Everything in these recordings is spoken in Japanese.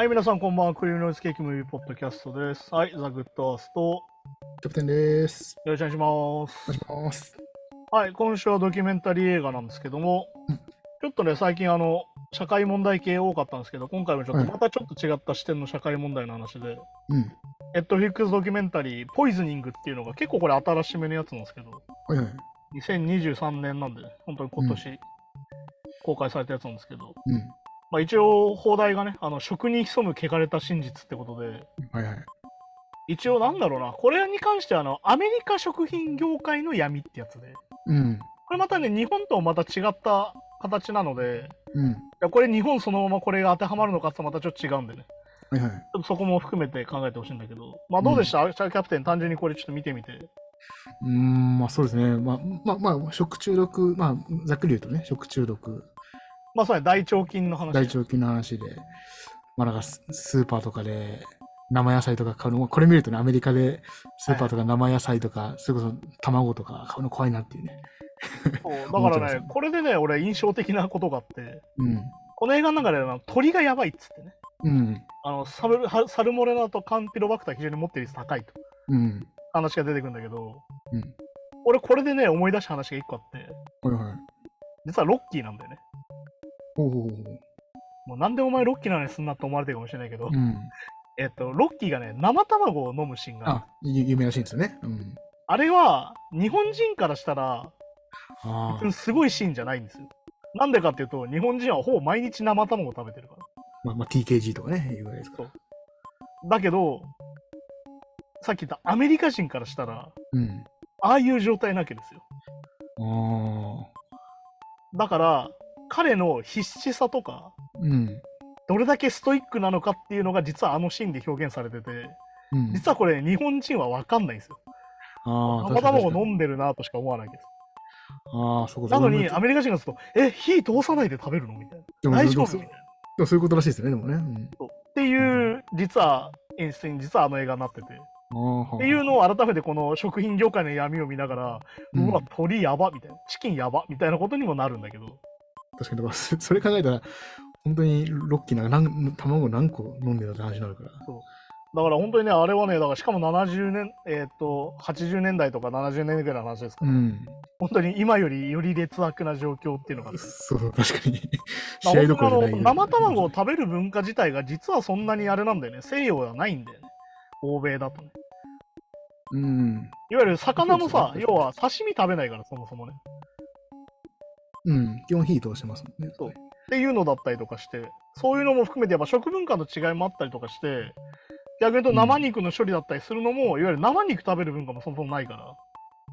はい、皆さんこんばんは。クリームノイズケーキムービーポッドキャストです。はい、ザ・グッドアースト。よキャプテンです。ろしくお願いします。お願いします。はい、今週はドキュメンタリー映画なんですけどもうん、ちょっとね、最近あの、社会問題系多かったんですけど、今回もちょっはいとまたちょっと違った視点の社会問題の話で、うん。ネットフリックスドキュメンタリー、ポイズニングっていうのが結構これ新しめのやつなんですけど、はいはい。2023年なんで、本当に今年公開されたやつなんですけど、うん。まあ一応、放題がね、あの、食に潜む汚れた真実ってことで、はいはい。一応なんだろうな、これに関してはあの、アメリカ食品業界の闇ってやつで、うん。これまたね、日本とまた違った形なので、うん。いやこれ日本そのままこれが当てはまるのかってまたちょっと違うんでね、はいはい。ちょっとそこも含めて考えてほしいんだけど、まあどうでした、シャーキャプテン、単純にこれちょっと見てみて。うーん、まあそうですね。まあ、まあ、まあ、食中毒、まあ、ざっくり言うとね、食中毒、まあそうね、大腸菌の話。大腸菌の話で、まあなんかススーパーとかで生野菜とか買うの、これ見るとね、アメリカでスーパーとか生野菜とか、それこそ卵とか買うの怖いなっていうね。そうだからね、これでね、俺印象的なことがあって、うん。この映画の中で鳥がやばいっつってね、うん。あのサルはサルモネラとカンピロバクター非常に持ってる率高いとうん。話が出てくるんだけど、うん。俺これでね、思い出した話が一個あって、はいはい。実はロッキーなんだよね。ほうほうほうもうなんでお前ロッキーなのにすんなって思われてるかもしれないけど、ほう。うん。えっと、ロッキーがね、生卵を飲むシーンがあ有名らしいんですよね。うん。あれは、日本人からしたら。すごいシーンじゃないんですよ。なんでかっていうと、日本人はほぼ毎日生卵を食べてるから。まあ、まあ、TKG とかね、いうぐらいですから。だけど、さっき言ったアメリカ人からしたら、うん。ああいう状態なわけですよ。だから、彼の必死さとか、うん。どれだけストイックなのかっていうのが実はあのシーンで表現されてて、うん。実はこれ日本人は分かんないんですよ。ああ、生卵をむ。飲んでるなとしか思わないです。ああ、そこなのに、アメリカ人がすると、え、火通さないで食べるのみたいな。大丈夫みたいな。そういうことらしいですよね、でもね。うん、っていう、実は演出に実はあの映画になってて。っていうのを改めてこの食品業界の闇を見ながら、ううんわ、鳥やばみたいな、チキンやばみたいなことにもなるんだけど、確かに、だからそそれ考えたら、本当にロッキーなんか何卵何個飲んでたって話になるから。だから本当にね、あれはね、だからしかも70年、えっ、と、80年代とか70年ぐらいの話ですから、うん。本当に今よりより劣悪な状況っていうのがあって、そう、確かに。まあ試合どころじゃない。生卵を食べる文化自体が実はそんなにあれなんだよね、西洋ではないんだよね、欧米だとね。うん。いわゆる魚もさ、要は刺身食べないから、そもそもね。うん。基本火通してますもんね。そうっていうのだったりとかして、そういうのも含めて、やっぱ食文化の違いもあったりとかして、逆に言うと生肉の処理だったりするのも、いわゆる生肉食べる文化もそもそもないから。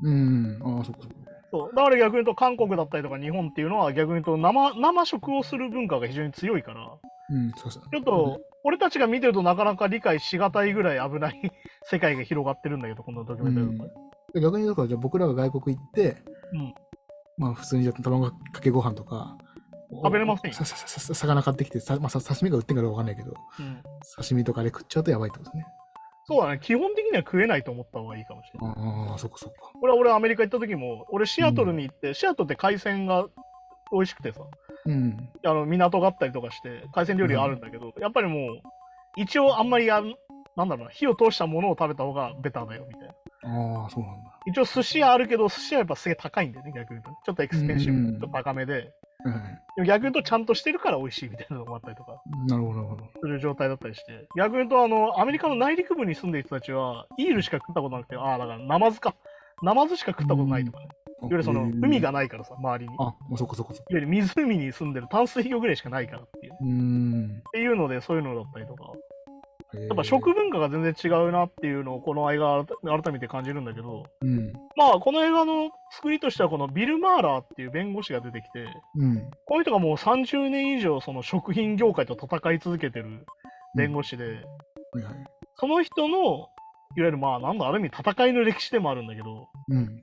うん。ああ、そこそこ。そうだから逆に言うと、韓国だったりとか日本っていうのは、逆に言うと生、生食をする文化が非常に強いから、うん、そうそう。ちょっと、俺たちが見てるとなかなか理解しがたいぐらい危ない 世界が広がってるんだけど、このドキュメンタリーの中で。逆にだから、じゃあ僕らが外国行って、うんまあ普通に卵かけご飯とか、食べれませんよささささ魚買ってきて、さまあ、さ刺身が売ってんかどうかわかんないけど、うん刺身とかで食っちゃうとやばいってことですね。そうだね、基本的には食えないと思った方がいいかもしれない。ああ、そっかそっか。これは俺アメリカ行った時も、俺シアトルに行って、シアトルって海鮮が美味しくてさ、うん。あの港があったりとかして、海鮮料理があるんだけど、やっぱりもう、一応あんまりやん、なんだろうな、火を通したものを食べた方がベターだよみたいな。ああ、そうなんだ。一応寿司屋あるけど、寿司屋はやっぱすげえ高いんだよね、逆に言うと。ちょっとエクスペンシブ、うんちょっと高めで。はいはい。でも逆に言うとちゃんとしてるから美味しいみたいなのがあったりとかなるほど、なるほど。する状態だったりして。逆に言うと、あの、アメリカの内陸部に住んでる人たちは、イールしか食ったことなくて、ああ、だからナマズか。ナマズしか食ったことないとかね。いわゆるその、海がないからさ、周りに。いわあ、もうそこそこそこ。ゆる湖に住んでる淡水魚ぐらいしかないからっていう。うーん。っていうので、そういうのだったりとか。ややっぱ食文化が全然違うなっていうのをこの映画改めて感じるんだけど、うん。まあこの映画の作りとしてはこのビル・マーラーっていう弁護士が出てきて、うん。この人がもう30年以上その食品業界と戦い続けてる弁護士で、はいはい。その人の、いわゆるまあなんだ、ある意味戦いの歴史でもあるんだけど、うん。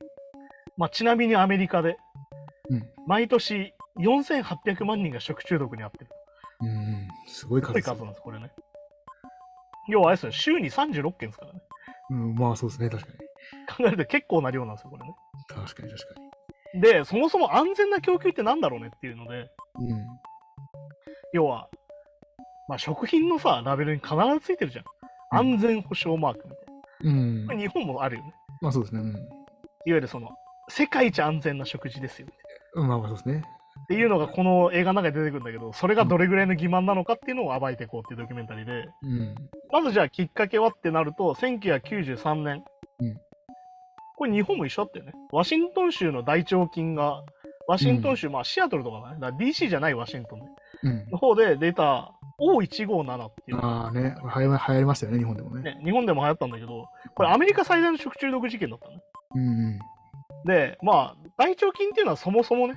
まあちなみにアメリカでうん。毎年4800万人が食中毒に遭ってる。うん。すごい数なんです、これね。要はあれですよ、週に36件ですからね。うん。まあそうですね、確かに。考えると結構な量なんですよ、これね。確かに確かで、そもそも安全な供給ってなんだろうねっていうので、に。うん。要は、まあ食品のさ、ラベルに必ずついてるじゃん。安全保障マークみたいな。うん日本もあるよね。まあそうですね。いわゆるその、世界一安全な食事ですよ。うん。まあまあそうですね。っていうのがこの映画の中で出てくるんだけど、それがどれぐらいの欺瞞なのかっていうのを暴いていこうっていうドキュメンタリーで、うん。まずじゃあきっかけはってなると、1993年。うんこれ日本も一緒だったよね。ワシントン州の大腸菌が、ワシントン州、まあシアトルとかだね。だから DC じゃないワシントンでうん。の方で出た O157 っていうああね、これ流行りましたよね、日本でもね。ね、日本でも流行ったんだけど、これアメリカ最大の食中毒事件だったのね。うんで、まあ、大腸菌っていうのはそもそもね、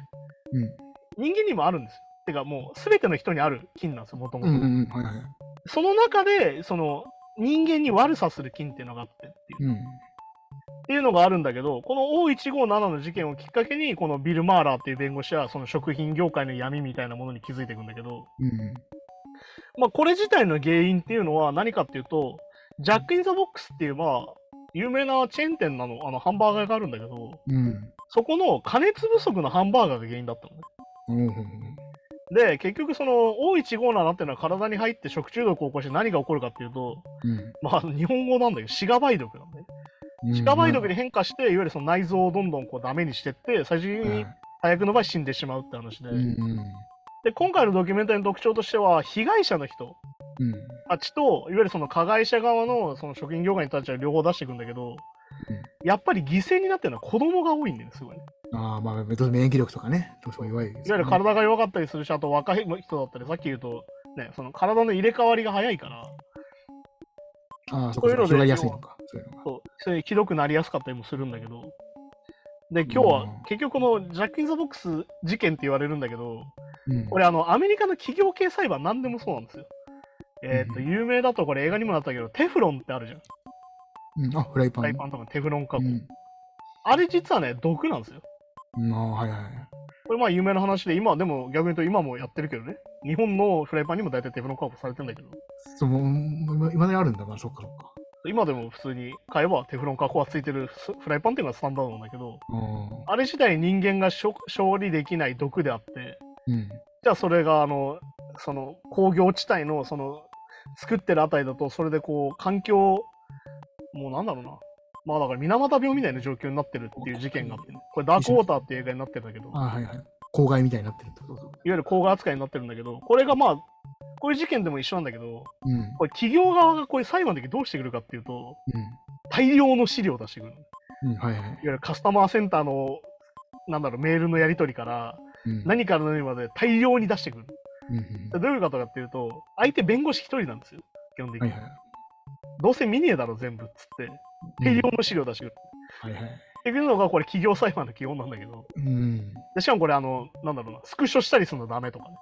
うん。うん。人間にもあるんですよ。てかもう、すべての人にある菌なんですよ、もともと。その中で、その、人間に悪さする菌っていうのがあってっていう。うん。っていうのがあるんだけど、この O157 の事件をきっかけに、このビル・マーラーっていう弁護士は、その食品業界の闇みたいなものに気づいていくんだけど、うんまあ、これ自体の原因っていうのは何かっていうと、ジャック・イン・ザ・ボックスっていう、まあ、有名なチェーン店なの、あの、ハンバーガーがあるんだけど、うん。うん。そこの加熱不足のハンバーガーが原因だったのね。うんうんで、結局その O157 っていうのは体に入って食中毒を起こして何が起こるかっていうと、うんまあ日本語なんだけど、シガ梅毒なんだよ。うん。シガ梅毒に変化して、いわゆるその内臓をどんどんこうダメにしてって、最終的に最悪の場合死んでしまうって話で。うんうんで、今回のドキュメンタリーの特徴としては、被害者の人うん。たちと、いわゆるその加害者側のその食品業界に立ちは両方出していくんだけど、やっぱり犠牲になってるのは子供が多いんだよね、すごい。ああ、まあ、免疫力とかね、どうしても弱いですいわゆる。体が弱かったりするし、あと若い人だったり、さっき言うと、ね、その体の入れ替わりが早いから、ああ、そそういうのでやすいのか。そういうのが。そう、それひどくなりやすかったりもするんだけど、で、今日はうん結局このジャック・イン・ザ・ボックス事件って言われるんだけど、うん。これあの、アメリカの企業系裁判なんでもそうなんですよ。えっ、と、うん有名だとこれ映画にもなったけど、テフロンってあるじゃん。うん、あ、フライパン。フライパンとかテフロン加工。うん。あれ実はね、毒なんですよ。うん、ああ、はいはい。これまあ有名な話で、今でも逆に言うと今もやってるけどね。日本のフライパンにも大体テフロン加工されてるんだけど、そう、もう、今今まであるんだ、まあ、そっかそっか。今でも普通に買えばテフロン加工がついてるフフライパンっていうのがスタンダードなんだけど、うん。あれ自体人間が処処理できない毒であって、うん。じゃあそれがあの、その工業地帯のその作ってるあたりだと、それでこう環境、もうなんだろうな。まあだから水俣病みたいな状況になってるっていう事件があってね、これダークウォーターっていう映画になってるんだけど、いわああ、はいはい。公害みたいになってるってことゆる公害扱いになってるんだけど、これがまあ、こういう事件でも一緒なんだけど、うん。これ企業側がこういう裁判の時どうしてくるかっていうと、うん。大量の資料を出してくるの。いわうん、はいはい。ゆるカスタマーセンターの、なんだろう、メールのやり取りから、うん。何から何まで大量に出してくる。うんうんでどういうことかっていうと、相手弁護士一人なんですよ、基本的に。はいはい。どうせ見ねえだろ、全部っつって、大量の資料出してくる。はいはい。っていうのが、これ、企業裁判の基本なんだけど、うん。でしかもこれ、あの、なんだろうな、スクショしたりするのダメとかね。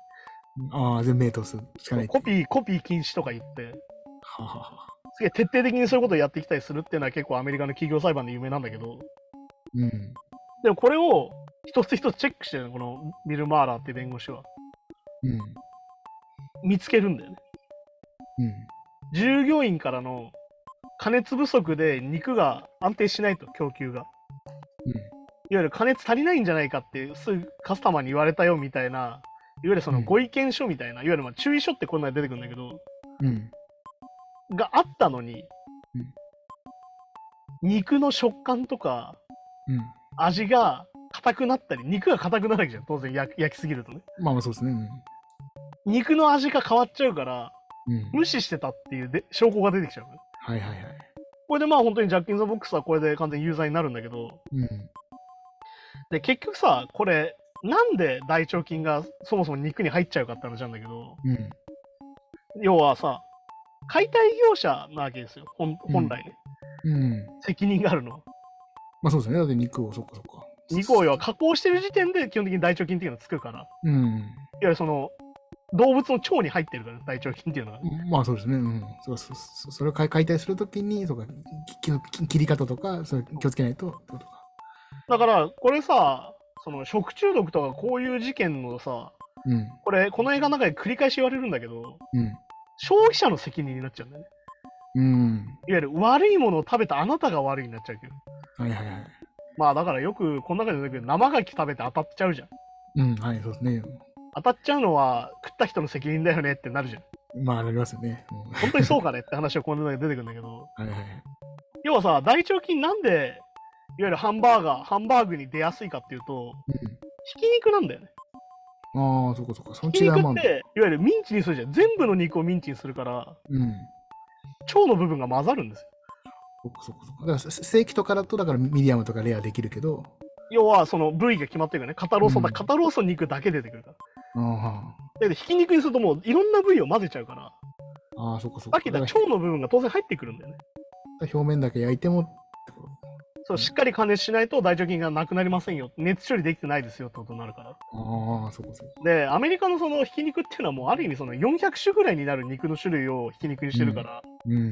ああ、全部目通すしかない。コピー、コピー禁止とか言って、ははは。すげえ徹底的にそういうことをやってきたりするっていうのは結構アメリカの企業裁判で有名なんだけど、うん。でもこれを一つ一つチェックしてるの、このビル・マーラーっていう弁護士は。うん。見つけるんだよね。うん。従業員からの加熱不足で肉が安定しないと、供給が。うん。いわゆる加熱足りないんじゃないかってすぐカスタマーに言われたよみたいな、いわゆるそのうんご意見書みたいな、いわゆるまあ注意書ってこんなに出てくるんだけど、うん。があったのに、うん肉の食感とかうん。味が硬くなったり、肉が硬くなるわけじゃん、当然焼き焼きすぎるとね。まあまあそうですね。肉の味が変わっちゃうから、うん。うん。無視してたっていうで証拠が出てきちゃう。はいはいはい。これでまあ本当にジャッキン・ザ・ボックスはこれで完全に有罪になるんだけど、うん。で、結局さ、これ、なんで大腸菌がそもそも肉に入っちゃうかって話なんだけど、うん。要はさ、解体業者なわけですよ、本本来ね、うん。責任があるのは。まあそうですね。だって肉を、そっかそっか。肉を要は加工してる時点で基本的に大腸菌っていうのがつくから、いわうん。ゆるその、動物の腸に入ってるから、大腸菌っていうのが。まあそうですね。うん。そうそそそれを解解体するときに、そうか、きき切り方とか、それ気をつけないと。だから、これさ、その食中毒とかこういう事件のさ、うん。これ、この映画の中で繰り返し言われるんだけど、うん。消費者の責任になっちゃうんだよね。うん。いわゆる悪いものを食べたあなたが悪いになっちゃうけど。はいはいはい。まあだからよくこの中で出てくる生牡蠣食べて当たっちゃうじゃん。うん。はい、そうですね。当たっちゃうのは食った人の責任だよねってなるじゃん。まあ、なりますよね。うん本当にそうかねって話がこの中で出てくるんだけど、はいはい。要はさ、大腸菌なんで、いわゆるハンバーガー、ハンバーグに出やすいかっていうと、ひき肉なんだよね。うん、ああ、そこそこ。そき違いもある肉って、いわゆるミンチにするじゃん。全部の肉をミンチにするから、うん。腸の部分が混ざるんですよ。そこそこそこ。だから、スステーキとかだと、だからミディアムとかレアできるけど、要は、その部位が決まってるからね。肩ローソンだ、うん肩ローソン肉だけ出てくるから。あーはで、ひき肉にするともういろんな部位を混ぜちゃうから、ああー、そこそこ。さっき言った腸の部分が当然入ってくるんだよね。表面だけ焼いてもそう、しっかり加熱しないと大腸菌がなくなりませんよ。熱処理できてないですよってことになるから。と。ああ、そこそこ。で、アメリカのそのひき肉っていうのはもうある意味その400種ぐらいになる肉の種類をひき肉にしてるから、うん。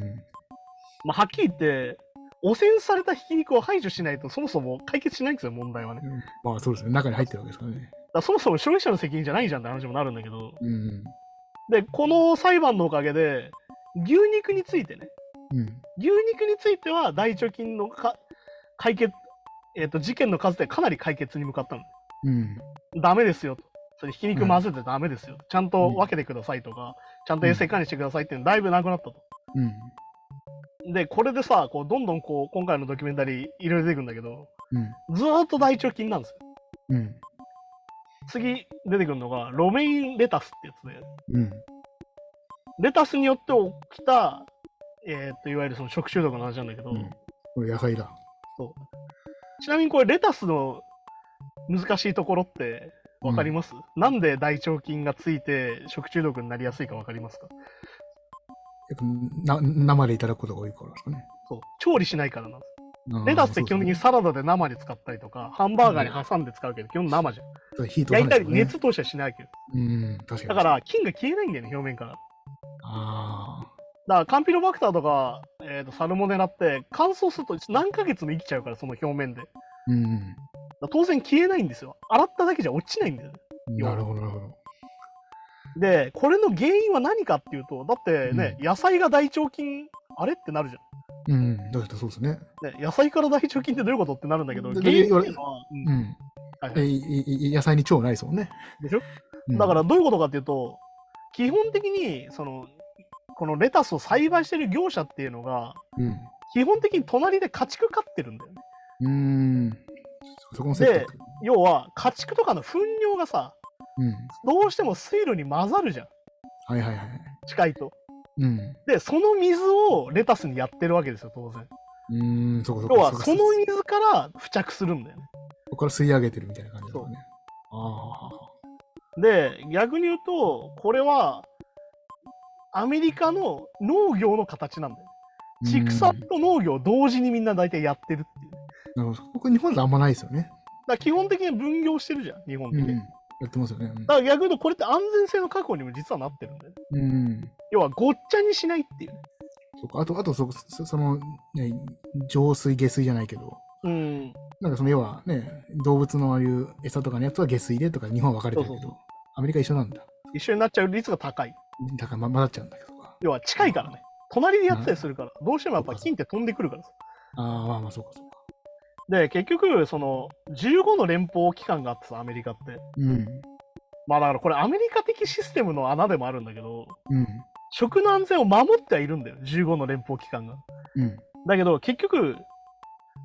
まあはっきり言って、汚染されたひき肉を排除しないとそもそも解決しないんですよ、問題はね。だかまあ、そうですね。中に入ってるわけですからね。らそもそも消費者の責任じゃないじゃんって話もなるんだけど、うん。で、この裁判のおかげで、牛肉についてね、うん。牛肉については大腸菌のか解決、えっ、と、事件の数でかなり解決に向かったの。うん。ダメですよと。それひき肉混ぜてダメですよ。ちゃんと分けてくださいとか、ちゃんと衛生管理してくださいっていうのだいぶなくなったと。うん。で、これでさ、こうどんどんこう今回のドキュメンタリーいろいろ出てくるんだけど、うん。ずーっと大腸菌なんですよ。うん。次出てくるのがロメインレタスってやつで、うん。レタスによって起きた、えーっといわゆるその食中毒の話なんだけど、うんこれ野菜だ。ちなみにこれレタスの難しいところって分かります、なんで大腸菌がついて食中毒になりやすいか分かりますか？やっぱな生でいただくことが多いからですかね。そう調理しないからなんです。レタスって基本的にサラダで生で使ったりとか、ハンバーガーに挟んで使うけど、基本生じゃん。焼いたり熱通しはしないわけど。うん、確かに。だから、菌が消えないんだよね、表面から。あだから、カンピロバクターとか、えーとサルモネラって乾燥すると何ヶ月も生きちゃうから、その表面で。うん。ら当然消えないんですよ。洗っただけじゃ落ちないんだよね。なるほど、なるほど。で、これの原因は何かっていうと、だってね、野菜が大腸菌、あれってなるじうん、だってそうですね。野菜から大腸菌ってどういうことってなるんだけど、で原因っていうのは、うんうん。はいはいえいいい野菜に腸ないですもんね。でしょ？うんだからどういうことかっていうと、基本的にそのこのレタスを栽培してる業者っていうのが、うん。基本的に隣で家畜飼ってるんだよね。うーん。そこのセットってこと要は家畜とかの糞尿がさ、うん。どうしても水路に混ざるじゃん、はいはいはい。近いと。うん。で、その水をレタスにやってるわけですよ、当然。うーん、そこそこ。要はこその水から付着するんだよね。こから吸い上げてるみたいな感じですね。あで、逆に言うと、これはアメリカの農業の形なんだよ。あ。畜産うんと農業を同時にみんな大体やってるっていう。なるほど。ここ日本であんまないですよね。ら基本的に分業してるじゃん、日本うん。やってますよね。だから逆に言うと、これって安全性の確保にも実はなってるんだよね。うん。うん要はごっちゃにしないっていうね。そうかあと、あとそ、そその、ね、浄水、下水じゃないけど、うん。なんかその要はね、動物のああいう餌とかのやつは下水でとか日本は分かれてるけど、そうそうアメリカ一緒なんだ。一緒になっちゃう率が高い。だからま混ざっちゃうんだけどか。要は近いからね。隣でやってたりするから、どうしてもやっぱ金って飛んでくるからさ。ああ、まあまあそうかそうか。で、結局、その、15の連邦機関があってさ、アメリカって。うん。まあだからこれアメリカ的システムの穴でもあるんだけど、うん。食の安全を守ってはいるんだよ、15の連邦機関が。うん。だけど、結局、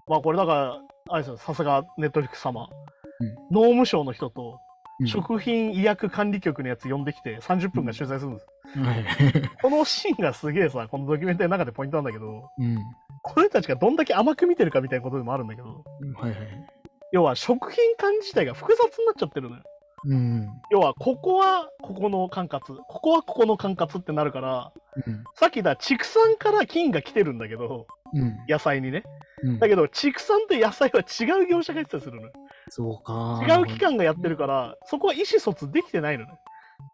まあこれだから、あれですよ、さすがネットフリックス様、農務省の人と、うん。食品医薬管理局のやつ呼んできて30分間取材するんです。はい。このシーンがすげえさ、このドキュメンタリーの中でポイントなんだけど、うん。この人たちがどんだけ甘く見てるかみたいなことでもあるんだけど、はいはい。要は食品管理自体が複雑になっちゃってるのよ。うん。要は、ここはここの管轄、ここはここの管轄ってなるから、うん。さっき言った畜産から菌が来てるんだけど、うん。野菜にね。うんだけど、畜産と野菜は違う業者がやってたりするのよ。そうか。違う機関がやってるから、そこは意思疎通できてないのね。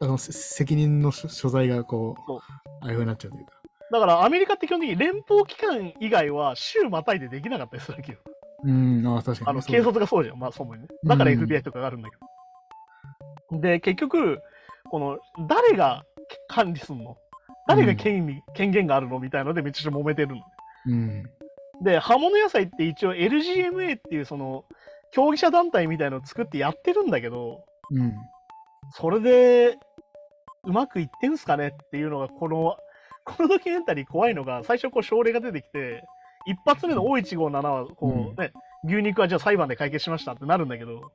あのせ責任の所所在がこう、そうああいうふうになっちゃうというか。だから、アメリカって基本的に連邦機関以外は州またいでできなかったりするわけよ。うん、ああ、確かにね。あの、警察がそうじゃん。まあ、そうもね。だからうん FBI とかがあるんだけど。で、結局、この、誰が管理すんの？誰が権利、権限があるの？みたいのでめっちゃ揉めてるの。うん。で、葉物野菜って一応 LGMA っていうその、競技者団体みたいのを作ってやってるんだけど、うん。それで、うまくいってんすかねっていうのが、この、このドキュメンタリー怖いのが、最初こう症例が出てきて、一発目の O157 は、こうね、牛肉はじゃあ裁判で解決しましたってなるんだけど、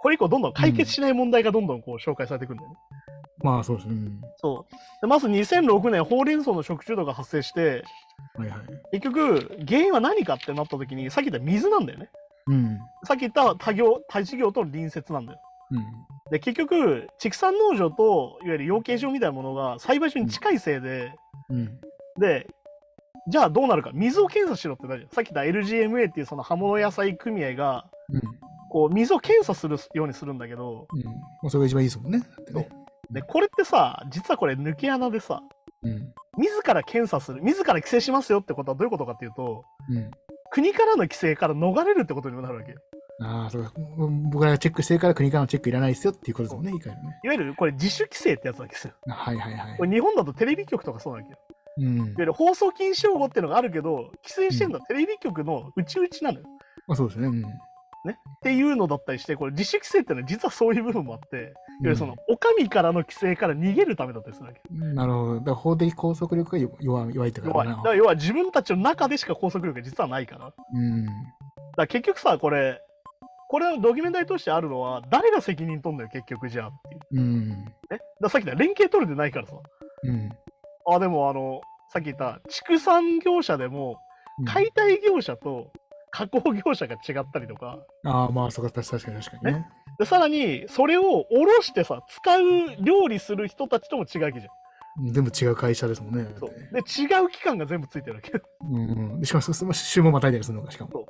これ以降どんどん解決しない問題がどんどんこう紹介されていくんだよね。まあそうですね。うんそう。でまず2006年、ほうれん草の食中毒が発生して、はいはい。結局、原因は何かってなった時に、さっき言った水なんだよね。うん。さっき言った他業、他事業との隣接なんだよ。うん。で、結局、畜産農場と、いわゆる養鶏場みたいなものが栽培所に近いせいで、うん。で、じゃあどうなるか、水を検査しろってなるじゃん。さっき言った LGMA っていうその葉物野菜組合が、うん。こう、水を検査するようにするんだけど、うん。まあそれが一番いいですもんね。ね。で、これってさ、実はこれ抜け穴でさ、うん。自ら検査する、自ら規制しますよってことはどういうことかっていうと、うん。国からの規制から逃れるってことにもなるわけよ。ああ、そうか。うん僕らがチェックしてるから国からのチェックいらないですよっていうことですもんね、いね。いわゆるこれ自主規制ってやつなんですよ。あはいはいはいこ。れ日本だとテレビ局とかそうなんだけど、うんいわ。ゆる放送禁止用語っていうのがあるけど、規制してるのはテレビ局の内々なのよ。まあそうですね。うん。っていうのだったりして、これ自主規制っていうのは実はそういう部分もあって、いわゆるその、お上からの規制から逃げるためだったりするわけ。うんなるほど。だから法的拘束力が弱弱弱いってからな弱い。だか。ら要は自分たちの中でしか拘束力が実はないから。だかうん。ら結局さ、これ、これのドキュメンタリーとしてあるのは、誰が責任取んのよ、結局じゃあっていう。うん。ね、ださっき言った連携取れてないからさ。うん。あ、でもあの、さっき言った畜産業者でも、解体業者と加工業者が違ったりとか、ああ、まあそうか、確かに確かにね。でさらにそれをおろしてさ、使う料理する人たちとも違うわけじゃん。全部違う会社ですもんね。そうで、違う機関が全部ついてるわけ。だかうんうん。でしかも、そその週もまたいだりするのか、しかも。そう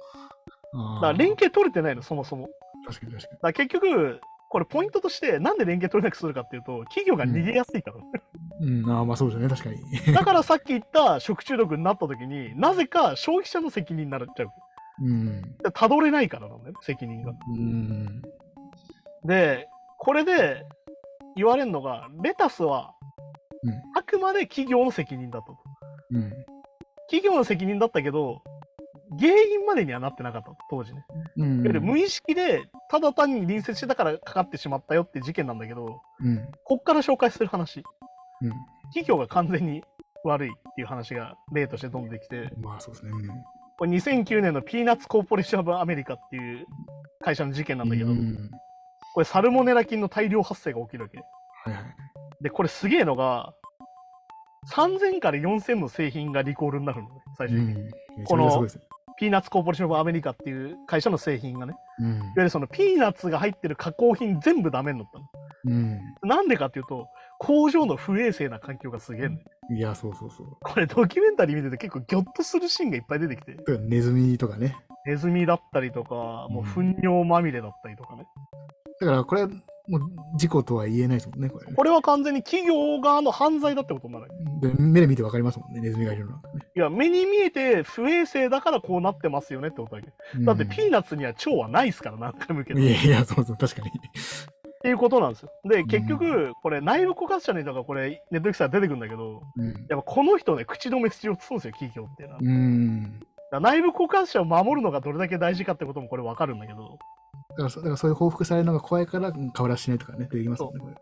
ああら連携取れてないの、そもそも。だか確かに確かに。ら結局、これポイントとして、なんで連携取れなくするかっていうと、企業が逃げやすいから。うん、ああ、まあそうですよね、確かに。だからさっき言った食中毒になった時に、なぜか消費者の責任になっちゃう。うん。でたどれないからなんだよね、責任が。うん。で、これで言われるのが、レタスはうんあくまで企業の責任だと。うん。企業の責任だったけど、原因までにはなってなかったと、当時ね。うん。無意識で、ただ単に隣接してたからかかってしまったよって事件なんだけど、うん。こっから紹介する話、うん。企業が完全に悪いっていう話が例として飛んできて、まあそうですね。うんこれ2009年のピーナッツコーポレーション・オブ・アメリカっていう会社の事件なんだけど、うんこれサルモネラ菌の大量発生が起きるわけ。はいはい。で、これすげえのが、3000から4000の製品がリコールになるのね、最終的に。うん。この。ピーナッツコーポレーション・オブ・アメリカっていう会社の製品がね、うんいわゆるそのピーナッツが入ってる加工品全部ダメになったの。うん。なんでかっていうと、工場の不衛生な環境がすげえのよいや、そうそうそう。これドキュメンタリー見てて結構ギョッとするシーンがいっぱい出てきて、ネズミとかね。ネズミだったりとか、もう糞尿まみれだったりとかね。だからこれはもう事故とは言えないですもんね、これね。これは完全に企業側の犯罪だってことになる。で目で見てわかりますもんね、ネズミがいるのは、ね。いや、目に見えて不衛生だからこうなってますよねってことだけ。だってピーナッツには腸はないですから、何回も言うけど。いやいや、そうそう、確かに。っていうことなんですよ。で、結局、これ内部告発者の人がこれ、ネットフリックスから出てくるんだけど、うん。やっぱこの人ね、口止めしようとするんですよ、企業っていうのは。うん。ら内部告発者を守るのがどれだけ大事かってこともこれわかるんだけど、だからからそういう報復されるのが怖いから、うん顔出ししないとかね、できますもんね。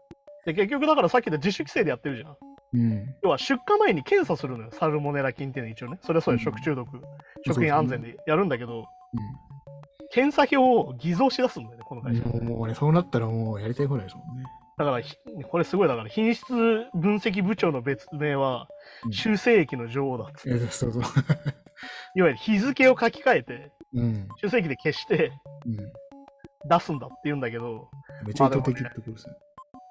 で結局だからさっき言った自主規制でやってるじゃん。うん。要は出荷前に検査するのよ、サルモネラ菌っていうのは一応ね。それはそういううん食中毒、食品安全でやるんだけど、う検査表を偽造し出すんだよね、この会社。ん。もう、もうね、そうなったらもうやりたい放題ですもんね。だからひ、これすごいだから、品質分析部長の別名はう、ん修正液の女王だっつって、いやそうそう。いわゆる日付を書き換えて、うん。修正液で消してうん。出すんだって言うんだけど、めちゃ意図的ってことですね。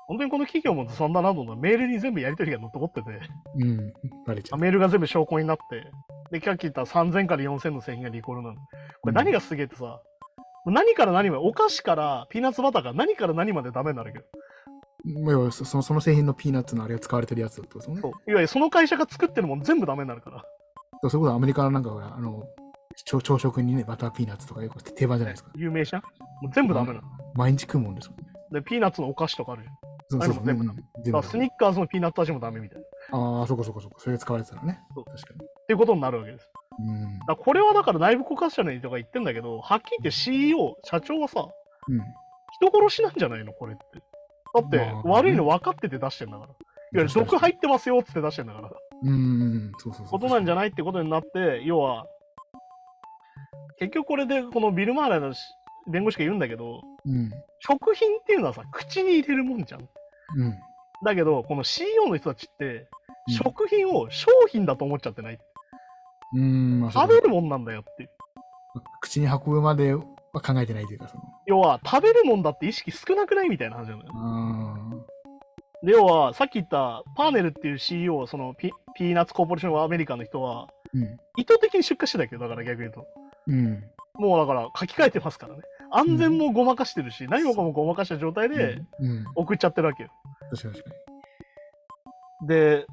本当にこの企業もずさんだなと思うのは、メールに全部やり取りが載ってってて、うん。バレちゃう。メールが全部証拠になって、で、さっき言った3000から4000の製品がリコールなの。これ何がすげえってさ、もう何から何まで、お菓子からピーナッツバターから何から何までダメになるけど、まあ要はそそのその製品のピーナッツのあれが使われてるやつだってことねそう。いわゆるその会社が作ってるもん全部ダメになるから。そういうことはアメリカのなんかあの朝朝食にね、バターピーナッツとかよく定番じゃないですか。有名じゃんもう全部ダメなの。毎日食うもんですもんね。で、ピーナッツのお菓子とかあるじゃん。そうそう全部うんだ全部だからスニッカーズのピーナッツ味もダメみたいな。っああ、そこそこそこ。それで使われてたらね。そう確かに。ていうことになるわけです。うん。だこれはだから内部告発者の人が言ってんだけど、はっきり言って CEO、社長はさ、うん。人殺しなんじゃないのこれって。だってまあね悪いの分かってて出してんだから。ゆる毒入ってますよっつって出してんだから。うんうん、そうそうそう。ことなんじゃないってことになって、要は、結局これでこのビル・マーラーのし弁護士が言うんだけど、うん。食品っていうのはさ、口に入れるもんじゃん。うん。だけど、この CEO の人たちって、うん食品を商品だと思っちゃってない。うん、まあ、食べるもんなんだよって。口に運ぶまでは考えてないというか、その。要は、食べるもんだって意識少なくないみたいな話なんだよで、要は、さっき言ったパーネルっていう CEO、そのピピーナッツコーポレーションアメリカの人は、うん。意図的に出荷してたけど、だから逆に言うと。うん。もうだから書き換えてますからね。安全もごまかしてるし、何もかもごまかした状態でうん。送っちゃってるわけよ。確かに確かに。で、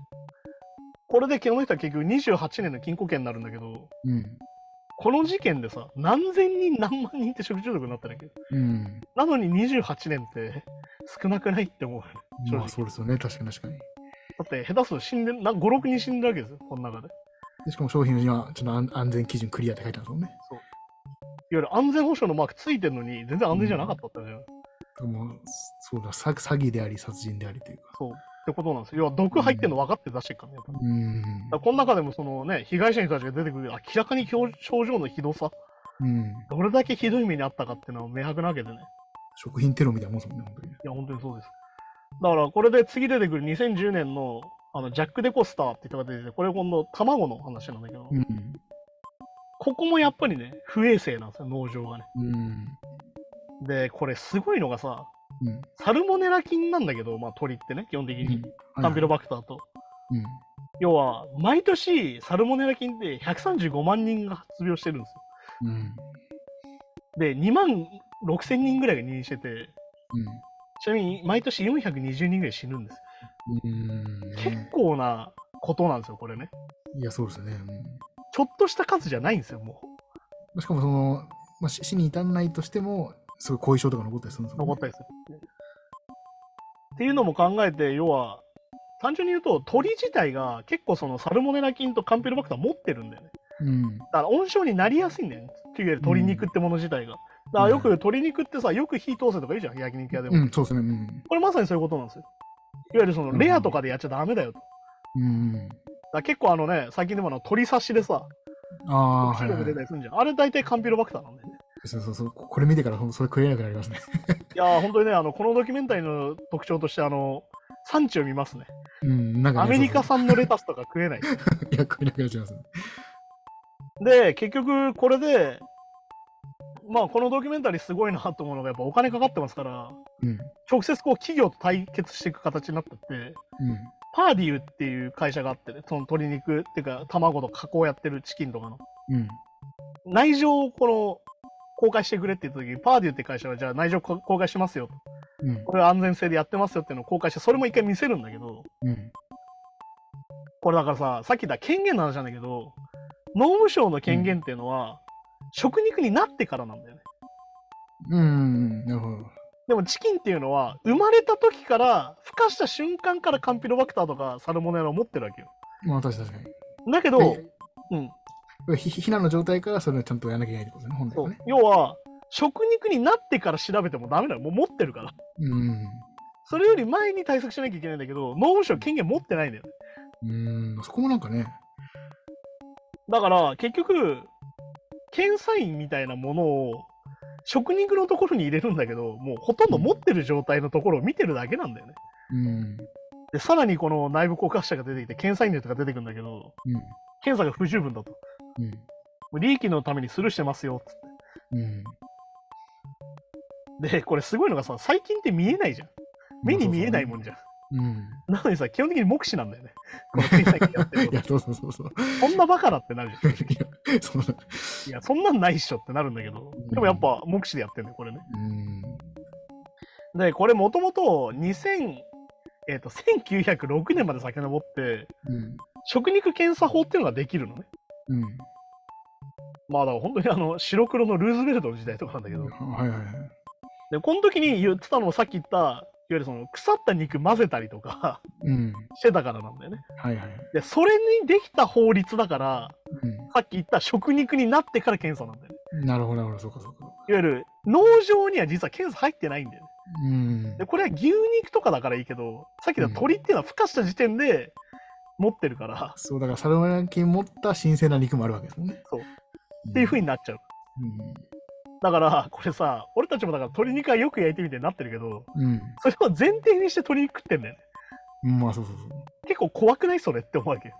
これでこの人は結局28年の禁錮刑になるんだけど、うん。この事件でさ、何千人何万人って食中毒になったんだけど、うん。なのに28年って少なくないって思うまあそうですよね、確かに確かに。だって下手すると死んでる、な5、6人死んでるわけですよ、この中で。でしかも商品にはちょっと安安全基準クリアって書いてあるもんね。いわゆる安全保障のマークついてるのに全然安全じゃなかったってね、もうそうだ詐、詐欺であり殺人でありというか。そう。ってことなんですよ。要は毒入ってるの分かって出してるからね。うん。この中でもそのね、被害者の人たちが出てくる明らかに表症状のひどさ、うん。どれだけひどい目にあったかっていうのは明白なわけでね。食品テロみたいなもんですもんね、本当に。いや、本当にそうです。だから、これで次出てくる2010年のあのジャック・デコスターって人が出てて、これ今度卵の話なんだけど、うん。ここもやっぱりね、不衛生なんですよ、農場がね。うん。で、これすごいのがさ、うん。サルモネラ菌なんだけど、まあ鳥ってね、基本的に。カンピロバクターと。うん。要は、毎年、サルモネラ菌って135万人が発病してるんですよ。うん。で、2万6千人ぐらいが入院してて、うん。ちなみに毎年420人ぐらい死ぬんですよ。うん。結ね構なことなんですよ、これね。いや、そうですよね。うんちょっとした数じゃないんですよ、もしかもその、まあ、死死に至らないとしても、すごい後遺症とか残ったりするんですう。よ、ね。残ったりする。っていうのも考えて、要は、単純に言うと、鳥自体が結構そのサルモネラ菌とカンピロバクター持ってるんだよね。うん。だから温床になりやすいんだよね。いわゆる鶏肉ってもの自体が。だからよく鶏肉ってさ、よく火通せとか言うじゃん、焼肉屋でも。うん、そうですね。うん。これまさにそういうことなんですよ。いわゆるそのレアとかでやっちゃダメだよと。うん。ら結構あのね、最近でもあの鳥刺しでさ、ああ、はいはい出たりするんじゃん。あれ大体カンピロバクターなんだよね。そうそうそう。これ見てからそれ食えなくなりますね。いやー、本当にね、あの、このドキュメンタリーの特徴として、あの、産地を見ますね。うん、なんか、ね、アメリカ産のレタスとか食えない。いや、食えなくなっちゃいますね。で、結局、これで、まあ、このドキュメンタリーすごいなと思うのが、やっぱお金かかってますから、うん。直接こう企業と対決していく形になってって、うん。パーディーっていう会社があってね、その鶏肉っていうか、卵と加工やってるチキンとかの。うん。内情をこの、公開してくれって言った時に、パーデューって会社が、じゃあ内情こ公開しますよと。うん。これは安全性でやってますよっていうのを公開して、それも一回見せるんだけど、うん。これだからさ、さっき言った権限の話なんだけど、農務省の権限っていうのは、食肉になってからなんだよね。うん。なるほど。でもチキンっていうのは、生まれた時から、孵化した瞬間からカンピロバクターとかサルモネラを持ってるわけよ。まあ、確かに。だけど、でうん、ひ避難の状態からそれをちゃんとやらなきゃいけないってことね、本来はね。要は、食肉になってから調べてもダメだよ。もう持ってるから。うん。それより前に対策しなきゃいけないんだけど、農務省権限持ってないんだよね。うん。そこもなんかね。だから、結局、検査員みたいなものを、食肉のところに入れるんだけど、もうほとんど持ってる状態のところを見てるだけなんだよね。うん。で、さらにこの内部告発者が出てきて、検査員の人が出てくるんだけど、うん。検査が不十分だと。もうん。う利益のためにスルーしてますよ、つっうん。て。で、これすごいのがさ、最近って見えないじゃん。目に見えないもんじゃん。うん。なのにさ、基本的に目視なんだよね。この検査員がやってるこいや、そうそうそうそう。と。そんなバカなってなるじゃん。いや、そうだ。いや、そんなんないっしょってなるんだけど、でもやっぱ目視でやってんだよ、これね。うん。で、これもともと2000、えっ、と、1906年まで遡って、うん。食肉検査法っていうのができるのね。うん。まあだから本当にあの、白黒のルーズベルトの時代とかなんだけど、はいはいはい。で、この時に言ってたのもさっき言った、ゆるその腐った肉混ぜたりとかうん。してたからなんだよね。はいはい。で、それにできた法律だから、うさっき言った食肉になってから検査なんだよね。ん。なるほど、なるほど、そうかそうか。いわゆる農場には実は検査入ってないんだよね。うんで、これは牛肉とかだからいいけど、さっきの鶏っていうのは孵化した時点で持ってるから、そう、だからサルモネラ菌持った新鮮な肉もあるわけですもんね。そううん。っていう風になっちゃう。だから、これさ、俺たちもだから鶏肉はよく焼いてみてなってるけど、うん。それを前提にして鶏肉食ってんだよね。うん。まあそうそうそう。結構怖くないそれって思うわけよ。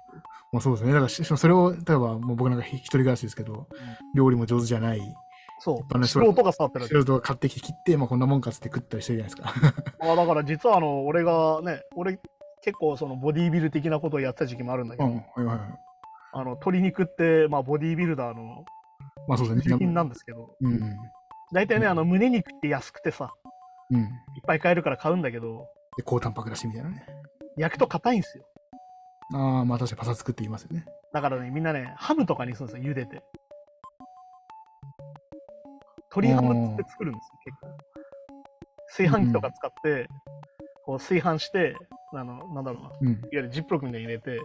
まあそうですね。だからそれを、例えばもう僕なんかひ一人暮らしですけど、料理も上手じゃない、そう。素人が触ってる素人が買ってきて切って、まあこんなもんかっつって食ったりしてるじゃないですか。あだから実はあの、俺がね、俺結構そのボディービル的なことをやってた時期もあるんだけど、うん。はいはいはい。あの、鶏肉って、まあボディービルダーのまあそうですね。重品なんですけど、うん。大体ね、あの、胸肉って安くてさ、うん。いっぱい買えるから買うんだけど、で、高タンパクだしみたいなね。焼くと硬いんですよ。ああ、まあ確かにパサつくって言いますよね。だからね、みんなね、ハムとかにするんですよ、茹でて。鶏ハムって作るんですよ、結構。炊飯器とか使って、こう炊飯して、あの、なんだろうな、いわうん。ゆるジップロックみたいに入れて、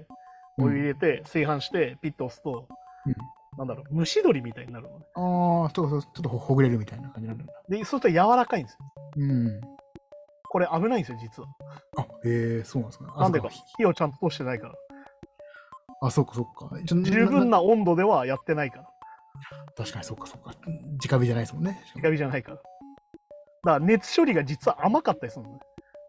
お湯入れて、炊飯して、ピッと押すと、うんなんだろう、蒸し鶏みたいになるのね。ああ、ちょっと、ちょっとほほぐれるみたいな感じなんだ。で、そうすると柔らかいんですよ。うん。これ危ないんですよ、実は。あ、ええそうなんですか。あなんでかそう、火をちゃんと通してないから。あ、そっかそっか。ちょ十分な温度ではやってないから。確かにそっかそっか。直火じゃないですもんね。直火じゃないから。だから熱処理が実は甘かったりするのね。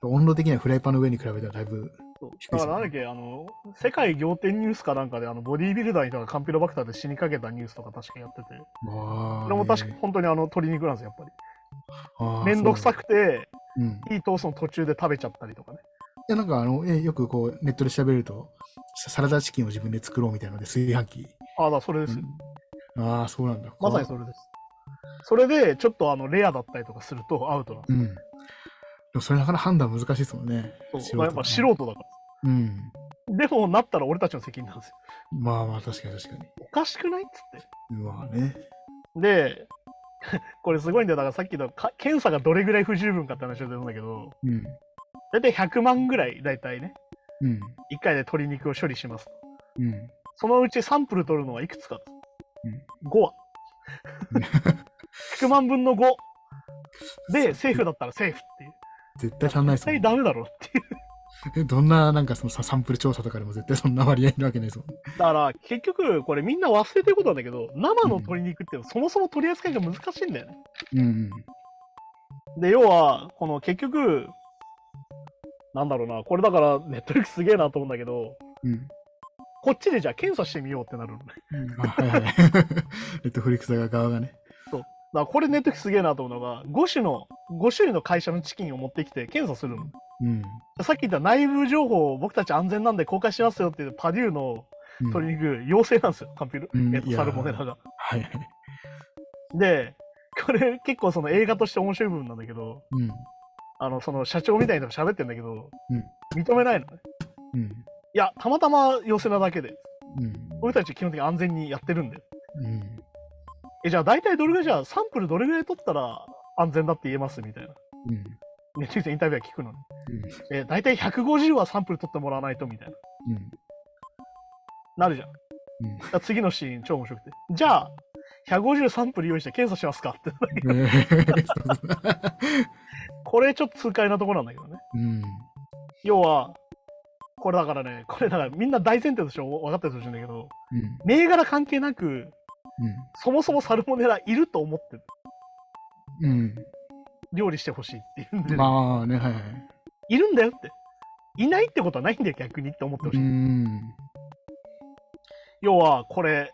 温度的にはフライパンの上に比べたらだいぶ。だからなんだっけ、あの、世界仰天ニュースかなんかで、あの、ボディービルダーにとかカンピロバクターで死にかけたニュースとか確かやってて、まあ。それも確かえ本当にあの、鶏肉なんですよ、やっぱり。めんどくさくて、そううん。い火通すの途中で食べちゃったりとかね。や、なんかあの、えよくこう、ネットで調べると、ササラダチキンを自分で作ろうみたいなので、炊飯器。ああ、それですよ。ああ、そうなんだ。まさにそれです。それで、ちょっとあの、レアだったりとかするとアウトなんですよ。うん。でもそれなかなか判断難しいですもんね。そう素人だからやっぱ素人だから。うん。でも、なったら俺たちの責任なんですよ。まあまあ、確かに確かに。おかしくないっつって。まあね。で、これすごいんだよ。だからさっきのか検査がどれぐらい不十分かって話を出るんだけど、うん。だいたい100万ぐらい、だいたいね、うん。1回で鶏肉を処理しますと。うん。そのうちサンプル取るのはいくつか、?5 は。100万 分の5。で、セーフだったらセーフっていう。絶対足んないですもん絶対ダメだろっていう。えどんな、なんかそのさサンプル調査とかでも絶対そんな割合いるわけないですもん。だから、結局、これみんな忘れてることなんだけど、生の鶏肉ってそもそも取り扱いが難しいんだよね。うん。で、要は、この結局、なんだろうな、これだから、ネットリックスすげえなと思うんだけど、うん。こっちでじゃあ検査してみようってなるのね。あはいはい。ネットフリックス側がね。だこれネットすげえなと思うのが、5種の、5種類の会社のチキンを持ってきて検査するの。うん。さっき言った内部情報を僕たち安全なんで公開しますよっていうパデューのうん鶏肉、陽性なんですよ、カンピル、えっと、うんいやサルモネラが。はいはい。で、これ結構その映画として面白い部分なんだけど、うん。あの、その社長みたいなのが喋ってんだけど、うん認めないのね。うん。いや、たまたま陽性なだけで、うん。俺たち基本的に安全にやってるんだよ。うん。え、じゃあ大体どれぐらいじゃあサンプルどれぐらい取ったら安全だって言えますみたいな。うん。ネットリックスインタビューは聞くのに。うん。え、大体150はサンプル取ってもらわないとみたいな。うん。なるじゃん。うんだから次のシーン超面白くて。じゃあ、150サンプル用意して検査しますかって。これちょっと痛快なところなんだけどね。うん。要は、これだからね、これだからみんな大前提として分かってるほしいんだけど、うん。銘柄関係なく、うん。そもそもサルモネラいると思ってうん。料理してほしいっていうんで、まあね、はいはい。いるんだよって。いないってことはないんだよ、逆にって思ってほしい。うん。要は、これ、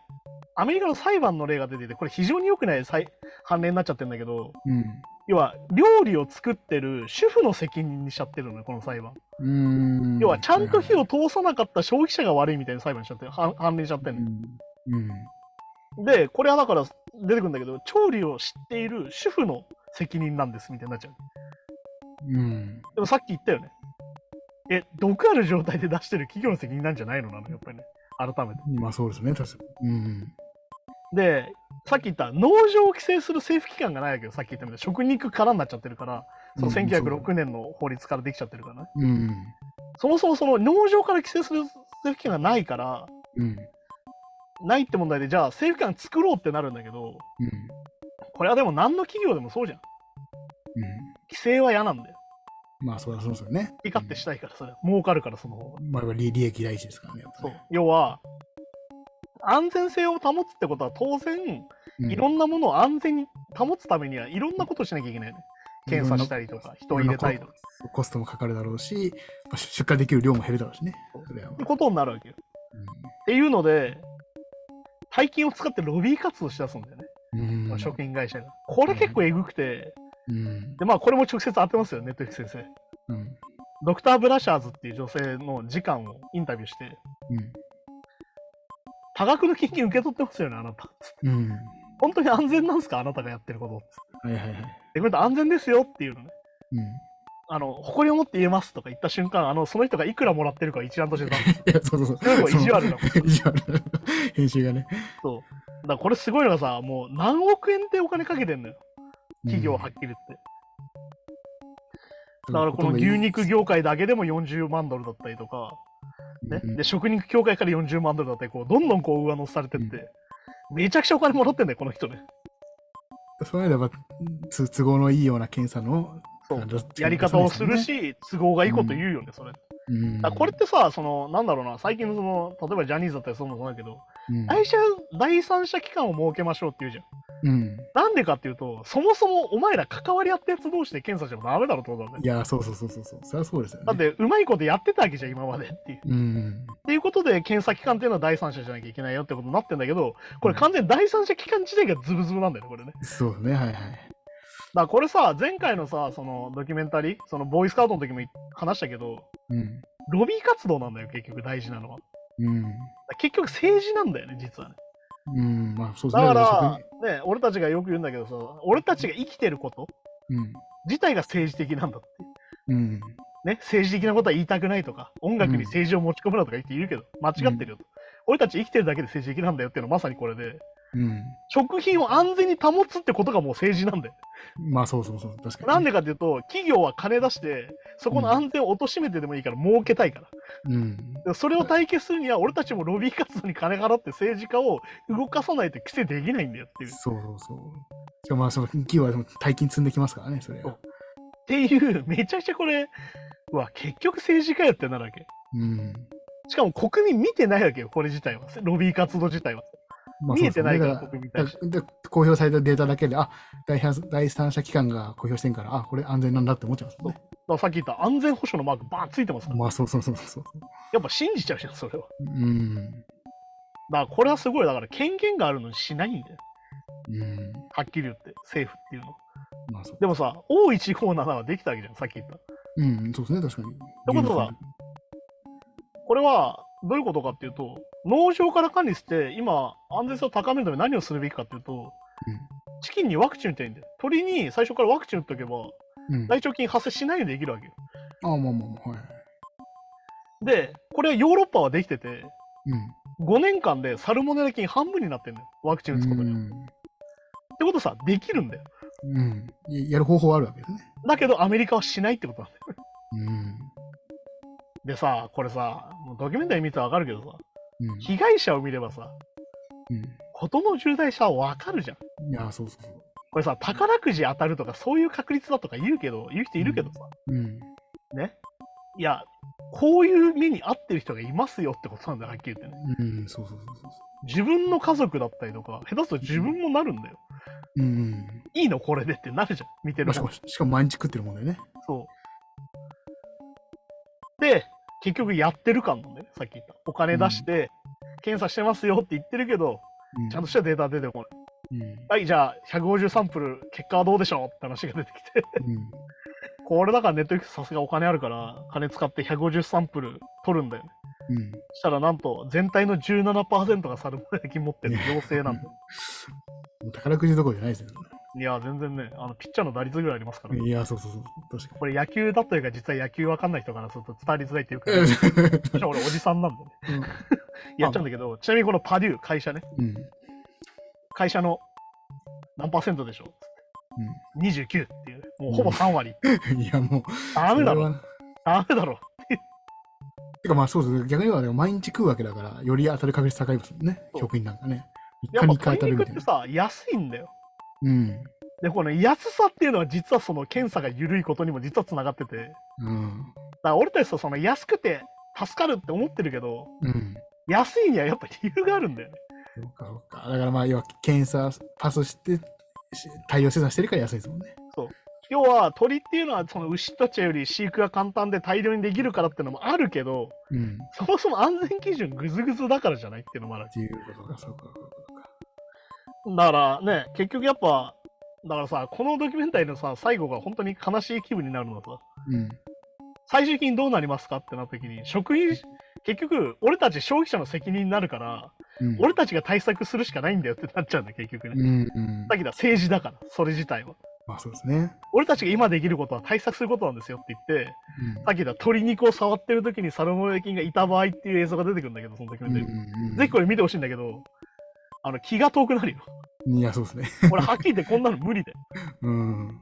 アメリカの裁判の例が出てて、これ非常に良くない裁判例になっちゃってるんだけど、うん。要は、料理を作ってる主婦の責任にしちゃってるのよ、この裁判。うん。要は、ちゃんと火を通さなかった消費者が悪いみたいな裁判にしちゃってる、判判例しちゃってるのようん。で、これはだから出てくるんだけど、調理を知っている主婦の責任なんですみたいになっちゃう。うん。でもさっき言ったよね。え、毒ある状態で出してる企業の責任なんじゃないのなの、やっぱりね。改めて。まあそうですね、確かに。うん。で、さっき言った農場を規制する政府機関がないわけよ。さっき言ったみたいに食肉からになっちゃってるから、そのうん1906年の法律からできちゃってるからね。うん。そもそもその農場から規制する政府機関がないから、うん。ないって問題で、じゃあ政府機関作ろうってなるんだけど、うん。これはでも何の企業でもそうじゃん。うん。規制は嫌なんだよ。まあ、そうだそうですよね。ピカってしたいから、それ。儲かるから、その方が。まあ、利利益第一ですからね。やっぱそうね。要は、安全性を保つってことは、当然、うんいろんなものを安全に保つためにはいろんなことをしなきゃいけないよね。検査したりとか、人を入れたりとか。ココストもかかるだろうし、まあ出荷できる量も減るだろうしね。それはってことになるわけよ。っていうので、大金を使ってロビー活動しだすんだよね。うん。うん食品会社が。これ結構えぐくて、うん。で、まあこれも直接当てますよ、ネットフ先生。うん。ドクター・ブラシャーズっていう女性の時間をインタビューして、うん。多額の金金受け取ってますよね、あなた。うん。本当に安全なんすかあなたがやってること。はいはいはい。で、これ安全ですよっていうのね。うん。あの、誇りを持って言えますとか言った瞬間、あの、その人がいくらもらってるかを一覧として出す。いや、そうそうそう。意地悪なそう 意地悪。編集がね。そう。だからこれすごいのがさ、もう何億円ってお金かけてんのよ。企業ははっきり言って。だからこの牛肉業界だけでも40万ドルだったりとか、ね、うんで食肉協会から40万ドルだったりこうどんどんこう上乗せされてって、めちゃくちゃお金もらってんだよこの人ねそういうのはつ都合のいいような検査のやり方をする、し、都合がいいこと言うよね、それ。これってさ、その、なんだろうな、最近のその、例えばジャニーズだったりそうもそうだけど、うん第三者機関を設けましょうって言うじゃん。うん、なんでかっていうと、そもそもお前ら関わり合ったやつ同士で検査してもダメだろってことなんだよ。いや、そうそうそうそうそう。それはそうですよね。だって、うまいことやってたわけじゃん、今までっていう。うん。っていうことで、検査機関っていうのは第三者じゃなきゃいけないよってことになってんだけど、これ完全に第三者機関自体がズブズブなんだよね、これね。そうね、はいはい。だこれさ、前回のさ、そのドキュメンタリー、そのボーイスカウトの時も話したけど、うん。ロビー活動なんだよ、結局大事なのは。うん。ら結局政治なんだよね、実はね。うん、まあそうですね。だから職、ね、俺たちがよく言うんだけどさ、俺たちが生きてること人自体が政治的なんだって。うん。うん。ね、政治的なことは言いたくないとか、音楽に政治を持ち込むなとか言って言うけど、間違ってるよと。俺たち生きてるだけで政治的なんだよっていうのはまさにこれで、うん。食品を安全に保つってことがもう政治なんだよ。まあそうそうそう、確かに。なんでかっていうと、企業は金出して、そこの安全を貶めてでもいいから儲けたいから。うん。でそれを対決するには、俺たちもロビー活動に金払って政治家を動かさないと規制できないんだよっていう。っそうそうそう。しかもまあその企業は大金積んできますからね、それはそう。ていう、めちゃくちゃこれ、うわ、結局政治家よってなるわけ。うん。しかも国民見てないわけよ、これ自体は。ロビー活動自体は。まあ見えてないから、国民に対して。公表されたデータだけで、あ第三第三者機関が公表してんから、あこれ安全なんだって思っちゃいますね。さっき言った安全保障のマークバーンついてますから。まあそうそうそうそう。やっぱ信じちゃうじゃん、それは。うん。だからこれはすごい、だから権限があるのにしないんだよ。うん。はっきり言って、政府っていうの。まあそう。でもさ、O157 はできたわけじゃん、さっき言った。うん、そうですね、確かに。てことはこれはどういうことかっていうと、農場から管理して、今、安全性を高めるために何をするべきかっていうと、チキンにワクチン打っていいんだよ。鳥に最初からワクチン打っとけば、うん。うん。大腸菌発生しないようにできるわけよ。ああ、まあまあまあ、はい。で、これはヨーロッパはできてて、うん。5年間でサルモネラ菌半分になってんだよ。ワクチン打つことによって。ってことさ、できるんだよ。うん。うん。ややる方法はあるわけですね。だけどアメリカはしないってことなんだよ。うん。でさ、これさ、ドキュメンタリー見たらわかるけどさ、うん。被害者を見ればさ、う事の重大さはわかるじゃん。ん。いや、そうそうそう。これさ、宝くじ当たるとかそういう確率だとか言うけど、言う人いるけどさ、うん。ね。いや、こういう目に遭ってる人がいますよってことなんだよ、はっきり言ってね。うん、そうそうそうそう。自分の家族だったりとか、下手すると自分もなるんだよ。うん。いいのこれでってなるじゃん、見てまあ、る方しかも、しかも毎日食ってるもんだよね。そう。で、結局やってる感なんだよね、さっき言った。お金出して、検査してますよって言ってるけど、うん。ちゃんとしたデータ出てこない。うん。はい、じゃあ、150サンプル、結果はどうでしょうって話が出てきて。うん。これだからネットフリックスさすがお金あるから、金使って150サンプル取るんだよね。うん。そしたらなんと、全体の17%がサルモネラ菌持ってる陽性なんだよ。もう宝くじどころじゃないですよ。いや、全然ね、あの、ピッチャーの打率ぐらいありますから、いや、そうそうそう。確かこれ野球だというか、実は野球わかんない人からすると伝わりづらいっていうか、に。私は俺おじさんなんでね。うんやっちゃうんだけど、ちなみにこのパデュー、会社ね。うん。会社の何パーセントでしょう ?29 っていう、もうほぼ3割。うん。いや、もう。ダメだろ。ダメだろ。てかまあそうです。逆に言えば毎日食うわけだから、より当たる確率高いですもんね。食品なんかね。や3日に1っぱ鶏回当たるみたいな。肉ってさ、安いんだよ。うん。で、この安さっていうのは実はその検査が緩いことにも実はつながってて、だかうん。ら俺たちとその安くて助かるって思ってるけど、うん。安いにはやっぱ理由があるんだよね。そうか、そうか。だからまあ、要は検査パスして、し対応生産してるから安いですもんね。要は鳥っていうのはその牛たちより飼育が簡単で大量にできるからっていうのもあるけど、うん。そもそも安全基準ぐずぐずだからじゃないっていうのもあるっ。ていうことか、そうか、そうか。だからね、結局やっぱ、だからさ、このドキュメンタリーのさ、最後が本当に悲しい気分になるのはさ、うん。最終的にどうなりますかってなった時に、食品、結局、俺たち消費者の責任になるから、うん。俺たちが対策するしかないんだよってなっちゃうんだよ、結局ね。うん、うんさ。っきだ、政治だから、それ自体は。まあそうですね。俺たちが今できることは対策することなんですよって言って、うんさっきだ、鶏肉を触ってる時にサルモネラ菌がいた場合っていう映像が出てくるんだけど、そのドキュメンタリー。うんうんぜひこれ見てほしいんだけど、あの、気が遠くなるよ。いや、そうですね。俺、はっきり言ってこんなの無理だよ。うん。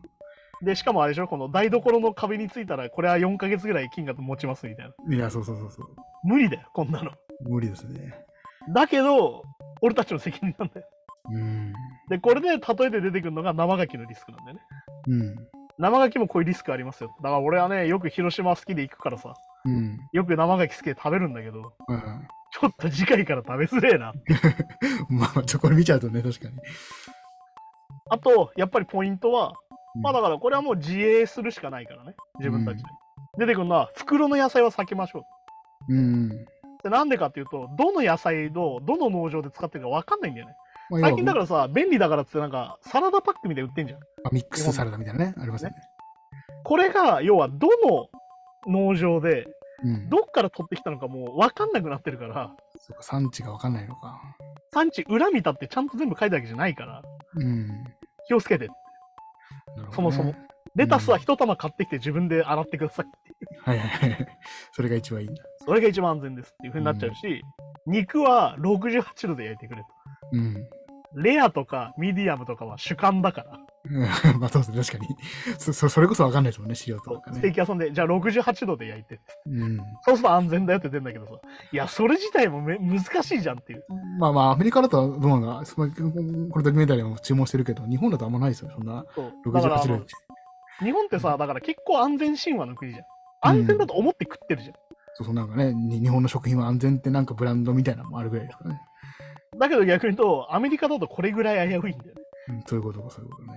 で、しかもあれでしょ、この台所の壁についたら、これは4ヶ月ぐらい菌が持ちますみたいな。いや、そうそうそうそう。無理だよ、こんなの。無理ですね。だけど、俺たちの責任なんだよ。うん。で、これで例えて出てくるのが生牡蠣のリスクなんだよね。うん。生牡蠣もこういうリスクありますよ。だから俺はね、よく広島好きで行くからさ、うん。よく生牡蠣好きで食べるんだけど、うん。ちょっと次回から食べづれえな。まあ、ちょ、これ見ちゃうとね、確かに。あと、やっぱりポイントは、うんまあだからこれはもう自衛するしかないからね、自分たちで。出てくるのは、袋の野菜は避けましょう。うん。でなんでかっていうと、どの野菜をどの農場で使ってるか分かんないんだよね。まあ、最近だかからさ、便利だからっつってなんか、サラダパックみたいに売ってんじゃん。ミックスサラダみたいなね、ありますよね。これが、要はどの農場で、うん。どっから取ってきたのかもう分かんなくなってるから、そうか、産地がわかんないのか。産地裏見たってちゃんと全部書いたわけじゃないから、うん。気をつけて。ねそもそも。レタスは一玉買ってきて自分で洗ってくださいっていう。はいはいはい。それが一番いいんだ。それが一番安全ですっていう風になっちゃうし、肉は68度で焼いてくれと。うん。レアとかミディアムとかは主観だから。うん まあそうですね、確かに。そそそれこそわかんないですもんね、資料とかステーね。キ屋さんで、じゃあ68度で焼いて。うん。そうすると安全だよって出るんだけどさ。いや、それ自体もめ難しいじゃんっていう。まあまあ、アメリカだとどうなのか、そのこれドキュメンタリーも注文してるけど、日本だとあんまないですよ、そんなそうだからあ68の度。日本ってさ、だから結構安全神話の国じゃん。安全だと思って食ってるじゃん。そうそう、なんかね、に日本の食品は安全ってなんかブランドみたいなのもあるぐらいですからね。だけど逆に言うと、アメリカだとこれぐらい危ういんだよね。うん、そういうことか、そういうことね。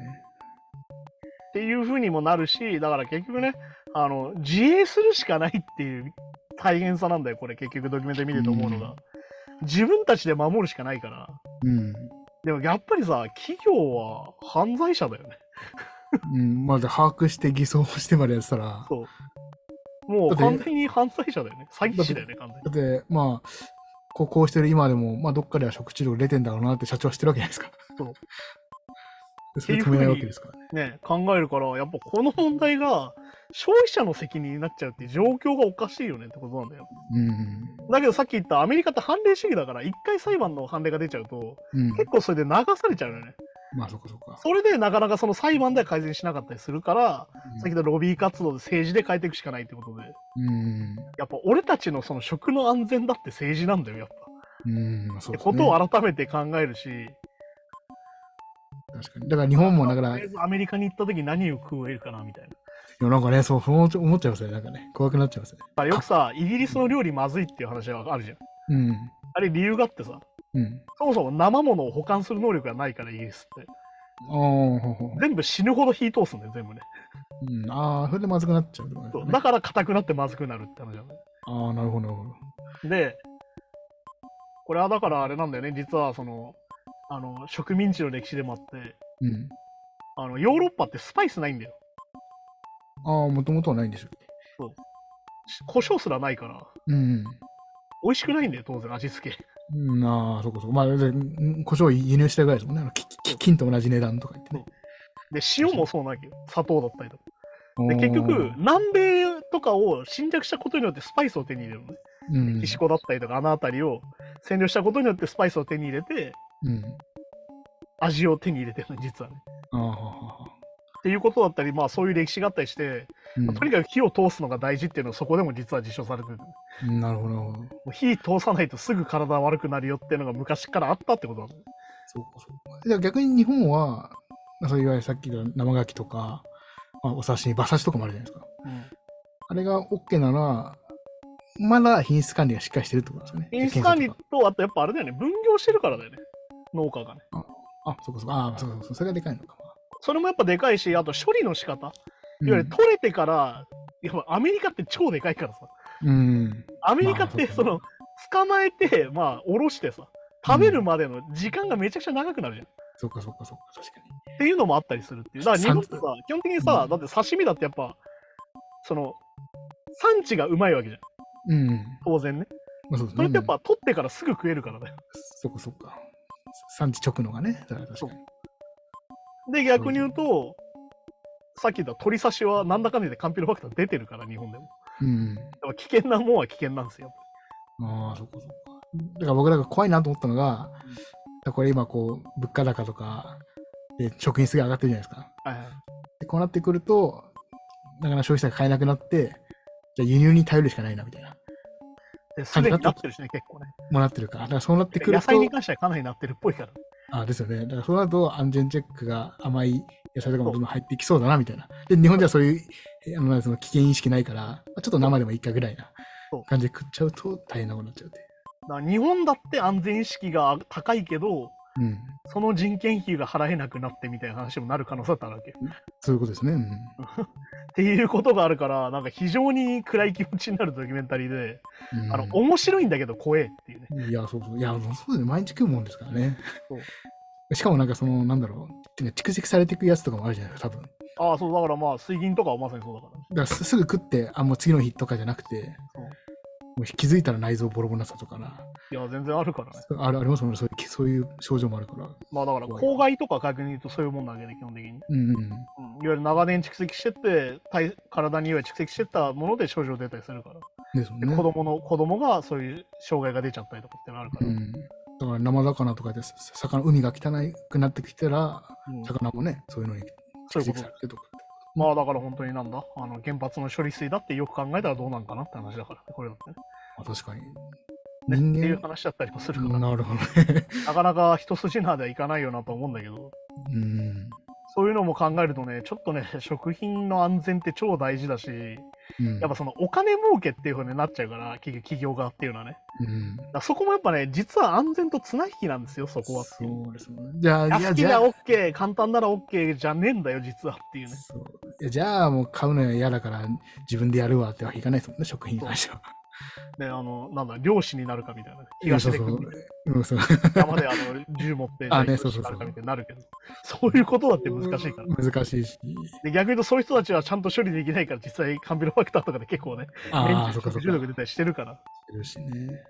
っていう風にもなるし、だから結局ね、あの、自衛するしかないっていう大変さなんだよ、これ結局ドキュメンタリー見てて思うのが。うん自分たちで守るしかないから。うん。でもやっぱりさ、企業は犯罪者だよね。うん、まだ把握して偽装してまでやってたら、そう。もう完全に犯罪者だよね。詐欺師だよね、完全に。だって、まあ、こうこうしてる今でも、まあ、どっかでは食中毒出てんだろうなって社長は知ってるわけじゃないですか。そうでそれ止めないわけですからね。ね、考えるから、やっぱこの問題が消費者の責任になっちゃうっていう状況がおかしいよねってことなんだよ。うん。だけどさっき言ったアメリカって判例主義だから、一回裁判の判例が出ちゃうと、うん。結構それで流されちゃうよね。まあ、そこそこか。それでなかなかその裁判では改善しなかったりするから、うんさっき言ったロビー活動で政治で変えていくしかないってことで、うん。やっぱ俺たちのその食の安全だって政治なんだよ、やっぱ。うん。まあ、そうって。ことを改めて考えるし、確かに。だから日本も、だから、いとりあえずアメリカに行った時何を食えるかなみたいな。やなんかね、そう、思っちゃいますね。なんかね、怖くなっちゃいますね。あよくさ、イギリスの料理まずいっていう話があるじゃん。うん。あれ理由があってさ、うん。そもそも生ものを保管する能力がないからイギリスって。全部死ぬほど火通すんだよ、全部ね。うん。ああ、それでまずくなっちゃうねそうだから硬くなってまずくなるって話なんだよ。ああ、なるほど、なるほど。で、これはだからあれなんだよね、実はその、あの、植民地の歴史でもあって、うん。あの、ヨーロッパってスパイスないんだよ。ああ、もともとはないんでしょう胡椒すらないから、うん。美味しくないんだよ、当然、味付け。うん、ああ、そこそこ。まあ、胡椒を輸入したぐらいですもんね。あのきき金と同じ値段とか言ってね。で、塩もそうなわけよ。砂糖だったりとか。で、結局、、南米とかを侵略したことによってスパイスを手に入れるのね。うん。メキシコだったりとか、あの辺りを占領したことによってスパイスを手に入れて、うん。味を手に入れてるの、実はね。っていうことだったり、まあそういう歴史があったりして、うんまあとにかく火を通すのが大事っていうのをそこでも実は実証されてる。なるほど、火通さないとすぐ体悪くなるよっていうのが昔からあったってことなの。そうか、そうか。じゃあ逆に日本は、そういわゆるさっきの生牡蠣とか、まあ、お刺身、馬刺しとかもあるじゃないですか。うんあれが OK なのは、まだ品質管理がしっかりしてるってことですよね。品質管理と、あとやっぱあれだよね、分業してるからだよね、農家がね。あ、そこそこ。あ、そうそうそう。それがでかいのか。それもやっぱでかいし、あと処理の仕方。いわゆる取れてから、やっぱアメリカって超でかいからさ。うん。アメリカってまあその、捕まえて、まあ、おろしてさ、食べるまでの時間がめちゃくちゃ長くなるじゃん。そうかそうかそうか。確かに。っていうのもあったりするっていう。だから日本ってささ、基本的にさ、うんだって刺身だってやっぱ、その、産地がうまいわけじゃん。うん。当然ね。まあそう。それってやっぱ取ってからすぐ食えるからだよ。そこそこか。産地直のがね。で、逆に言うと、さっき言った鳥刺しはなんだかんだでカンピロバクター出てるから、日本でも。うん。やっぱ危険なもんは危険なんですよ。ああ、そこそこ。だから僕らが怖いなと思ったのが、これ今こう、物価高とか、で、食品質が上がってるじゃないですか。はいはい。でこうなってくると、だから消費者が買えなくなって、じゃあ輸入に頼るしかないなみたいな。ですでになってるしね、結構ね。もうなってるから。だからそうなってくると、野菜に関してはかなりなってるっぽいから。あですよね。だからそうなると安全チェックが甘い野菜とかもどんどん入っていきそうだなみたいな。で、日本ではそういうえあのその危険意識ないから、まあちょっと生でもいいかぐらいな感じで食っちゃうと大変なことになっちゃうって。だ日本だって安全意識が高いけど、うん。その人件費が払えなくなってみたいな話もなる可能性だってあるわけ。っそういうことですね。うん。ていうことがあるから、なんか非常に暗い気持ちになるドキュメンタリーで、うんあの、面白いんだけど怖えっていうね。いや、そうそう。いや、もうそうだよね。毎日食うもんですからねそう。しかもなんかその、なんだろう。蓄積されていくやつとかもあるじゃないですか、多分。だかああ、そう、だからまあ、水銀とかはまさにそうだからね。らすすぐ食って、あ、もう次の日とかじゃなくて、そうもう気づいたら内臓ボロボロになったとかな。いや、全然あるからね。あるありますもんね。そういうそういう症状もあるから。まあだから、公害とか逆に言うとそういうもんなわけで、基本的に。うんうん。うん、いわゆる長年蓄積してって、体体にいわゆる蓄積してったもので症状出たりするから。でですね。子供の子供がそういう障害が出ちゃったりとかってのあるから。うん。だから生魚とかで、さ魚、海が汚くなってきたら、うん魚もね、そういうのに蓄積されてとか。まあだから本当になんだ、あの原発の処理水だってよく考えたらどうなんかなって話だから、これだってね。まあ、確かに。ね人っていう間、話だったりもするから、なるほどね。なかなか一筋縄ではいかないよなと思うんだけど、うん。そういうのも考えるとね、ちょっとね、食品の安全って超大事だし、うんやっぱそのお金儲けっていうふうになっちゃうから、企業側っていうのはね。うん。そこもやっぱね、実は安全と綱引きなんですよ、そこは。そうですね。じゃあ、安きな OK、簡単なら OK じゃねえんだよ、実はっていうね。そうじゃあもう買うのは嫌だから自分でやるわってわけいかないですもんね、食品に関しては。で、あの、なんだ、漁師になるかみたいなね。東でそう。山であの銃持って、あねじゃ漁師になるそうそうそうかみたいになるけど、そういうことだって難しいから。難しいし。で逆に言うと、そういう人たちはちゃんと処理できないから、実際、カンピロバクターとかで結構ね、ああ、そっかそっか。中毒出たりしてるから。いるしね。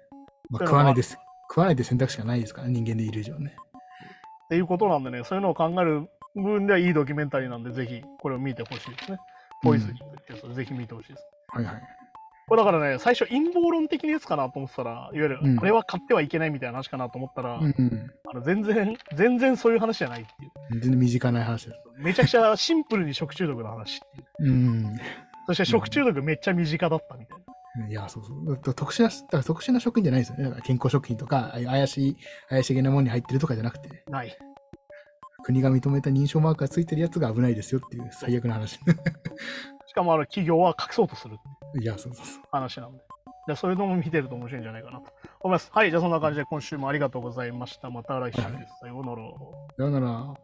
まあ、食わないです。食わないで選択肢がないですから、人間でいる以上ね。っていうことなんでね、そういうのを考える部分ではいいドキュメンタリーなんで、ぜひこれを見てほしいですね。ポイズンってやつをぜひ見てほしいです。はいはい。これだからね、最初陰謀論的なやつかなと思ってたら、いわゆる、うんこれは買ってはいけないみたいな話かなと思ったら、うんうん。あの全然、全然そういう話じゃないっていう。全然身近な話です。めちゃくちゃシンプルに食中毒の話っていう。うん。そして食中毒めっちゃ身近だったみたいな。いや、そうそう。だから特殊な、だから特殊な食品じゃないですよね。だから健康食品とか、ああいう怪しい、怪しげなものに入ってるとかじゃなくて、ない。国が認めた認証マークがついてるやつが危ないですよっていう最悪な話。しかもあの企業は隠そうとするっていういや、そうそうそう。話なんで。じゃそれいうのも見てると面白いんじゃないかなと思います。はい、じゃあそんな感じで今週もありがとうございました。また来週です。さようなら。さようなら。